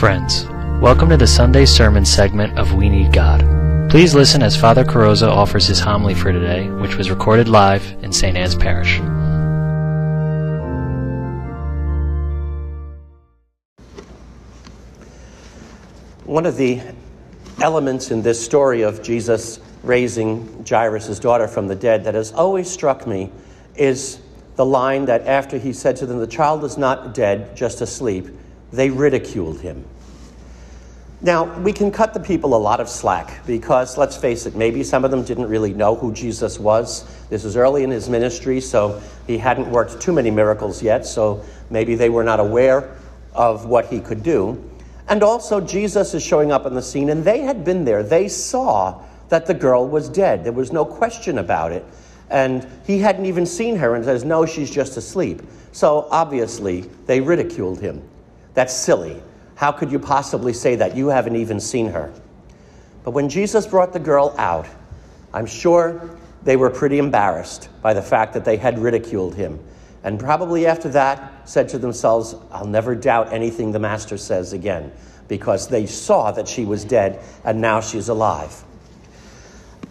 Friends, welcome to the Sunday sermon segment of We Need God. Please listen as Father Carrozza offers his homily for today, which was recorded live in St. Anne's Parish. One of the elements in this story of Jesus raising Jairus' daughter from the dead that has always struck me is the line that after he said to them, The child is not dead, just asleep, they ridiculed him. Now, we can cut the people a lot of slack because, let's face it, maybe some of them didn't really know who Jesus was. This was early in his ministry, so he hadn't worked too many miracles yet, so maybe they were not aware of what he could do. And also, Jesus is showing up on the scene, and they had been there. They saw that the girl was dead. There was no question about it. And he hadn't even seen her and says, No, she's just asleep. So obviously, they ridiculed him. That's silly. How could you possibly say that? You haven't even seen her. But when Jesus brought the girl out, I'm sure they were pretty embarrassed by the fact that they had ridiculed him. And probably after that said to themselves, I'll never doubt anything the master says again, because they saw that she was dead and now she's alive.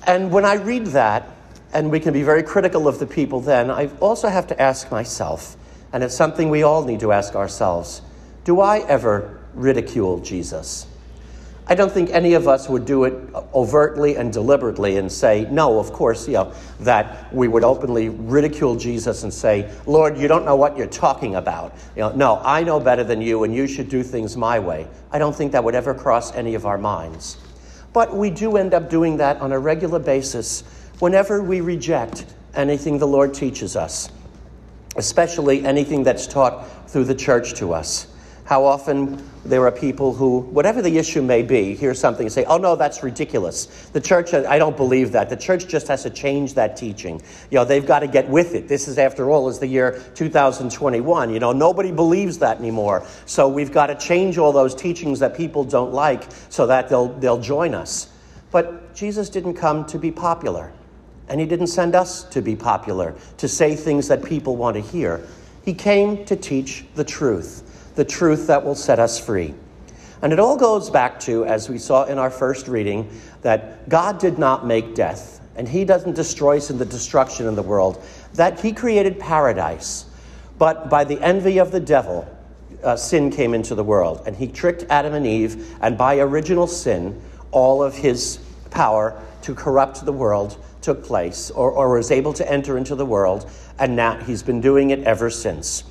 And when I read that, and we can be very critical of the people then, I also have to ask myself, and it's something we all need to ask ourselves do I ever ridicule Jesus? I don't think any of us would do it overtly and deliberately and say, no, of course, you know, that we would openly ridicule Jesus and say, Lord, you don't know what you're talking about. You know, no, I know better than you and you should do things my way. I don't think that would ever cross any of our minds. But we do end up doing that on a regular basis whenever we reject anything the Lord teaches us, especially anything that's taught through the church to us. How often there are people who, whatever the issue may be, hear something and say, oh no, that's ridiculous. The church, I don't believe that. The church just has to change that teaching. You know, they've got to get with it. This is, after all, is the year 2021. You know, nobody believes that anymore. So we've got to change all those teachings that people don't like so that they'll, they'll join us. But Jesus didn't come to be popular. And he didn't send us to be popular, to say things that people want to hear. He came to teach the truth the truth that will set us free. And it all goes back to, as we saw in our first reading, that God did not make death, and He doesn't destroy us in the destruction in the world, that He created paradise. But by the envy of the devil, uh, sin came into the world, and He tricked Adam and Eve, and by original sin, all of His power to corrupt the world took place, or, or was able to enter into the world, and now He's been doing it ever since.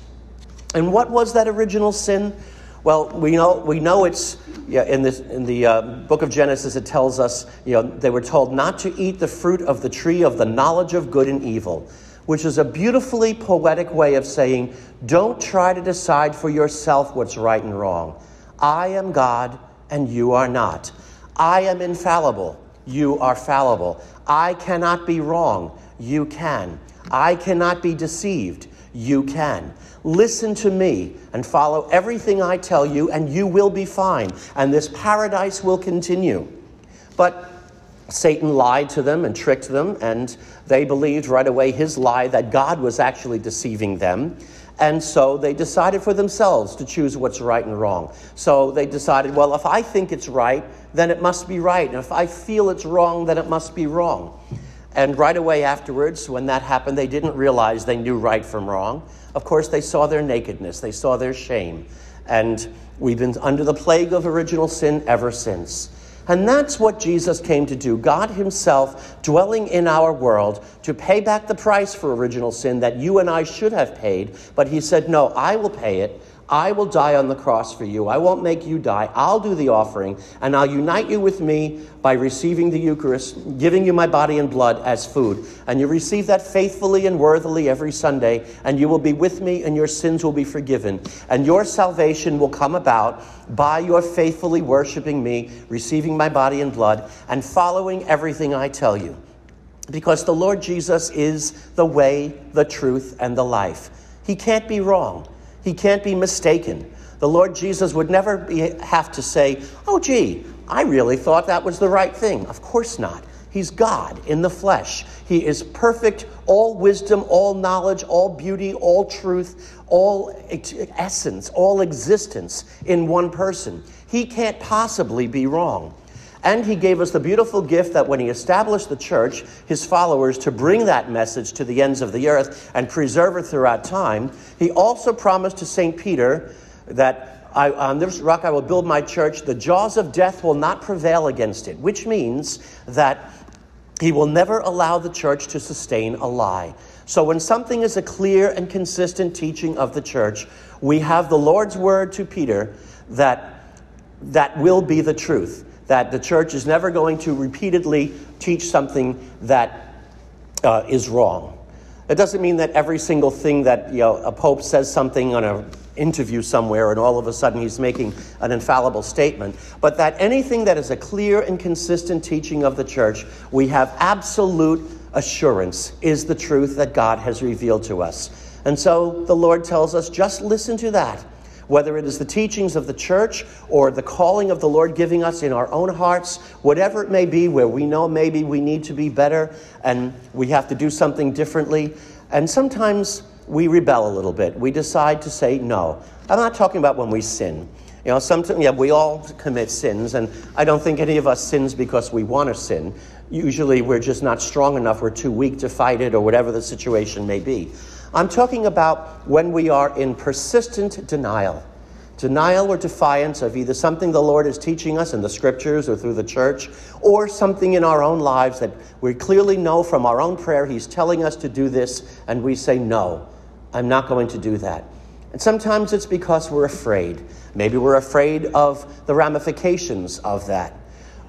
And what was that original sin? Well, we know, we know it's yeah, in, this, in the uh, book of Genesis, it tells us you know, they were told not to eat the fruit of the tree of the knowledge of good and evil, which is a beautifully poetic way of saying, don't try to decide for yourself what's right and wrong. I am God and you are not. I am infallible. You are fallible. I cannot be wrong. You can. I cannot be deceived. You can. Listen to me and follow everything I tell you, and you will be fine. And this paradise will continue. But Satan lied to them and tricked them, and they believed right away his lie that God was actually deceiving them. And so they decided for themselves to choose what's right and wrong. So they decided, well, if I think it's right, then it must be right. And if I feel it's wrong, then it must be wrong. And right away afterwards, when that happened, they didn't realize they knew right from wrong. Of course, they saw their nakedness, they saw their shame. And we've been under the plague of original sin ever since. And that's what Jesus came to do God Himself dwelling in our world to pay back the price for original sin that you and I should have paid. But He said, No, I will pay it. I will die on the cross for you. I won't make you die. I'll do the offering, and I'll unite you with me by receiving the Eucharist, giving you my body and blood as food. And you receive that faithfully and worthily every Sunday, and you will be with me, and your sins will be forgiven. And your salvation will come about by your faithfully worshiping me, receiving my body and blood, and following everything I tell you. Because the Lord Jesus is the way, the truth, and the life. He can't be wrong. He can't be mistaken. The Lord Jesus would never be, have to say, Oh, gee, I really thought that was the right thing. Of course not. He's God in the flesh. He is perfect, all wisdom, all knowledge, all beauty, all truth, all essence, all existence in one person. He can't possibly be wrong. And he gave us the beautiful gift that when he established the church, his followers, to bring that message to the ends of the earth and preserve it throughout time, he also promised to St. Peter that I, on this rock I will build my church, the jaws of death will not prevail against it, which means that he will never allow the church to sustain a lie. So when something is a clear and consistent teaching of the church, we have the Lord's word to Peter that that will be the truth that the church is never going to repeatedly teach something that uh, is wrong. It doesn't mean that every single thing that you know, a pope says something on an interview somewhere and all of a sudden he's making an infallible statement, but that anything that is a clear and consistent teaching of the church, we have absolute assurance is the truth that God has revealed to us. And so the Lord tells us just listen to that whether it is the teachings of the church or the calling of the Lord giving us in our own hearts, whatever it may be, where we know maybe we need to be better and we have to do something differently. And sometimes we rebel a little bit. We decide to say no. I'm not talking about when we sin. You know, sometimes, yeah, we all commit sins, and I don't think any of us sins because we want to sin. Usually we're just not strong enough, we're too weak to fight it, or whatever the situation may be. I'm talking about when we are in persistent denial. Denial or defiance of either something the Lord is teaching us in the scriptures or through the church, or something in our own lives that we clearly know from our own prayer He's telling us to do this, and we say, No, I'm not going to do that. And sometimes it's because we're afraid. Maybe we're afraid of the ramifications of that.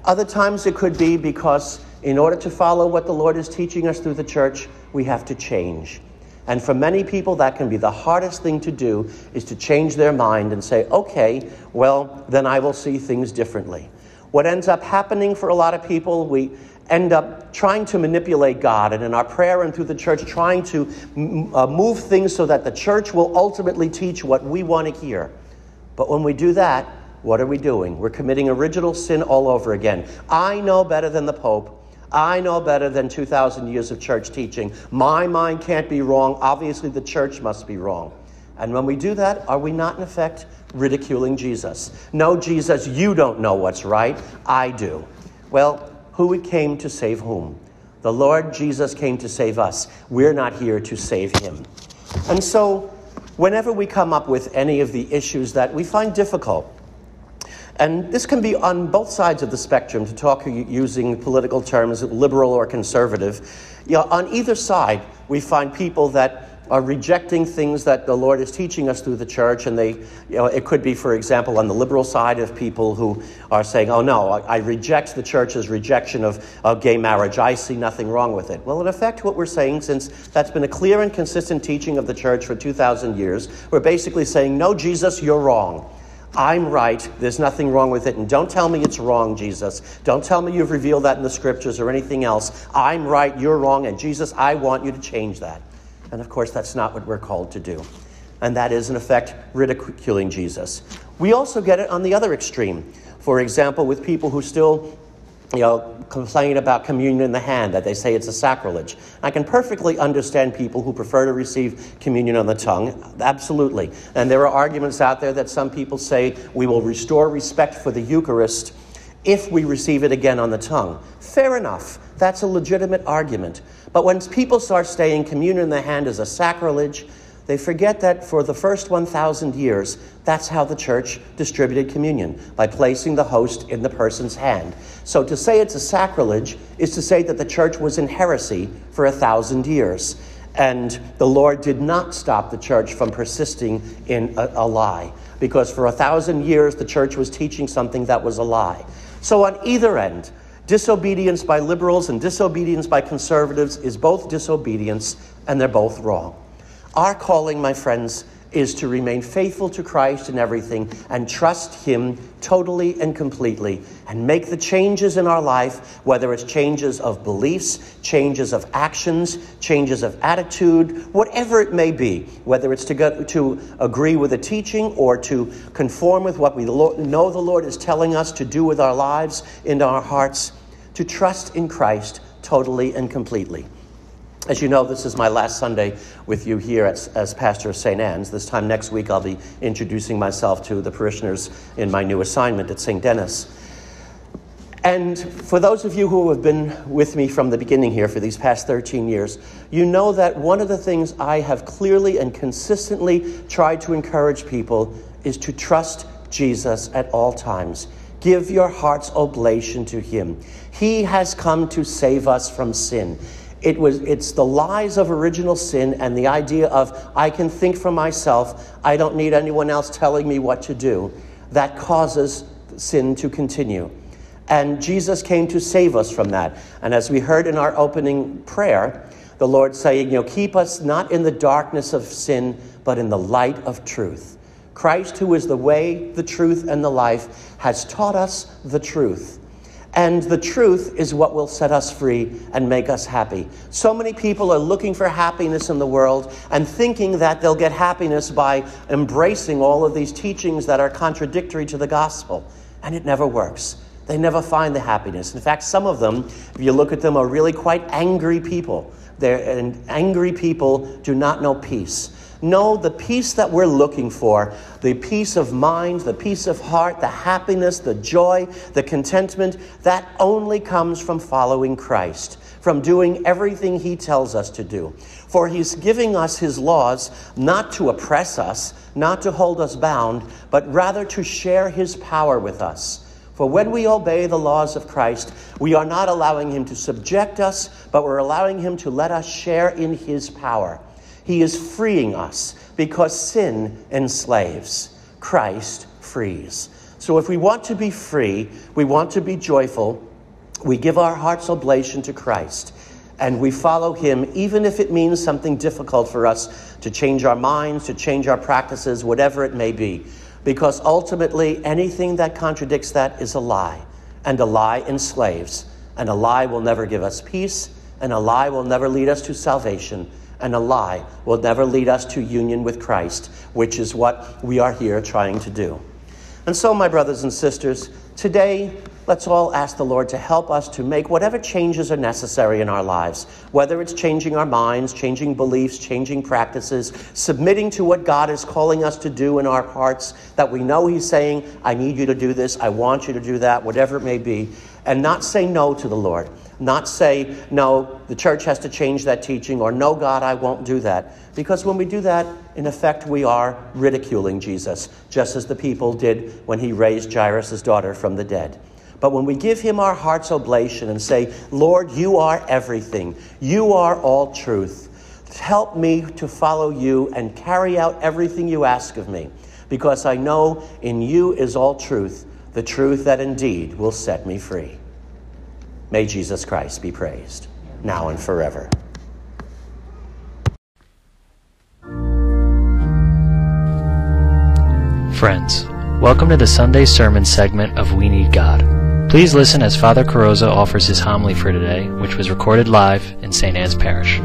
Other times it could be because, in order to follow what the Lord is teaching us through the church, we have to change. And for many people, that can be the hardest thing to do is to change their mind and say, okay, well, then I will see things differently. What ends up happening for a lot of people, we end up trying to manipulate God and in our prayer and through the church, trying to uh, move things so that the church will ultimately teach what we want to hear. But when we do that, what are we doing? We're committing original sin all over again. I know better than the Pope. I know better than 2,000 years of church teaching. My mind can't be wrong. Obviously, the church must be wrong. And when we do that, are we not in effect ridiculing Jesus? No, Jesus, you don't know what's right. I do. Well, who came to save whom? The Lord Jesus came to save us. We're not here to save him. And so, whenever we come up with any of the issues that we find difficult, and this can be on both sides of the spectrum, to talk using political terms, liberal or conservative. You know, on either side, we find people that are rejecting things that the Lord is teaching us through the church, and they, you know, it could be, for example, on the liberal side of people who are saying, "Oh no, I, I reject the church's rejection of, of gay marriage. I see nothing wrong with it." Well, in effect, what we're saying, since that's been a clear and consistent teaching of the church for two thousand years, we're basically saying, "No, Jesus, you're wrong." I'm right. There's nothing wrong with it. And don't tell me it's wrong, Jesus. Don't tell me you've revealed that in the scriptures or anything else. I'm right. You're wrong. And Jesus, I want you to change that. And of course, that's not what we're called to do. And that is, in effect, ridiculing Jesus. We also get it on the other extreme. For example, with people who still you know, complain about communion in the hand, that they say it's a sacrilege. I can perfectly understand people who prefer to receive communion on the tongue, absolutely. And there are arguments out there that some people say we will restore respect for the Eucharist if we receive it again on the tongue. Fair enough. That's a legitimate argument. But when people start saying communion in the hand is a sacrilege, they forget that for the first 1,000 years, that's how the church distributed communion, by placing the host in the person's hand. So to say it's a sacrilege is to say that the church was in heresy for a thousand years. And the Lord did not stop the church from persisting in a, a lie, because for a thousand years the church was teaching something that was a lie. So on either end, disobedience by liberals and disobedience by conservatives is both disobedience, and they're both wrong. Our calling, my friends, is to remain faithful to Christ in everything and trust Him totally and completely and make the changes in our life, whether it's changes of beliefs, changes of actions, changes of attitude, whatever it may be, whether it's to, go, to agree with a teaching or to conform with what we know the Lord is telling us to do with our lives in our hearts. to trust in Christ totally and completely. As you know, this is my last Sunday with you here as, as, pastor of St. Anne's. This time next week, I'll be introducing myself to the parishioners in my new assignment at St. Denis. And for those of you who have been with me from the beginning here for these past 13 years, you know that one of the things I have clearly and consistently tried to encourage people is to trust Jesus at all times. Give your heart's oblation to Him. He has come to save us from sin. It was, it's the lies of original sin and the idea of, I can think for myself, I don't need anyone else telling me what to do, that causes sin to continue. And Jesus came to save us from that. And as we heard in our opening prayer, the Lord saying, you know, keep us not in the darkness of sin, but in the light of truth. Christ, who is the way, the truth, and the life, has taught us the truth. And the truth is what will set us free and make us happy. So many people are looking for happiness in the world and thinking that they'll get happiness by embracing all of these teachings that are contradictory to the gospel. And it never works. They never find the happiness. In fact, some of them, if you look at them, are really quite angry people. They're, and angry people do not know peace. No, the peace that we're looking for, the peace of mind, the peace of heart, the happiness, the joy, the contentment, that only comes from following Christ, from doing everything He tells us to do. For He's giving us His laws not to oppress us, not to hold us bound, but rather to share His power with us. For when we obey the laws of Christ, we are not allowing Him to subject us, but we're allowing Him to let us share in His power. He is freeing us because sin enslaves, Christ frees. So if we want to be free, we want to be joyful, we give our heart's oblation to Christ and we follow him, even if it means something difficult for us to change our minds, to change our practices, whatever it may be. Because ultimately, anything that contradicts that is a lie, and a lie enslaves, and a lie will never give us peace, and a lie will never lead us to salvation and a lie will never lead us to union with Christ, which is what we are here trying to do. And so, my brothers and sisters, today let's all ask the Lord to help us to make whatever changes are necessary in our lives, whether it's changing our minds, changing beliefs, changing practices, submitting to what God is calling us to do in our hearts, that we know He's saying, I need you to do this, I want you to do that, whatever it may be, and not say no to the Lord not say, no, the church has to change that teaching, or no, God, I won't do that. Because when we do that, in effect, we are ridiculing Jesus, just as the people did when he raised Jairus' daughter from the dead. But when we give him our heart's oblation and say, Lord, you are everything, you are all truth, help me to follow you and carry out everything you ask of me, because I know in you is all truth, the truth that indeed will set me free. May Jesus Christ be praised, now and forever. Friends, welcome to the Sunday sermon segment of We Need God. Please listen as Father Carrozza offers his homily for today, which was recorded live in St. Anne's Parish.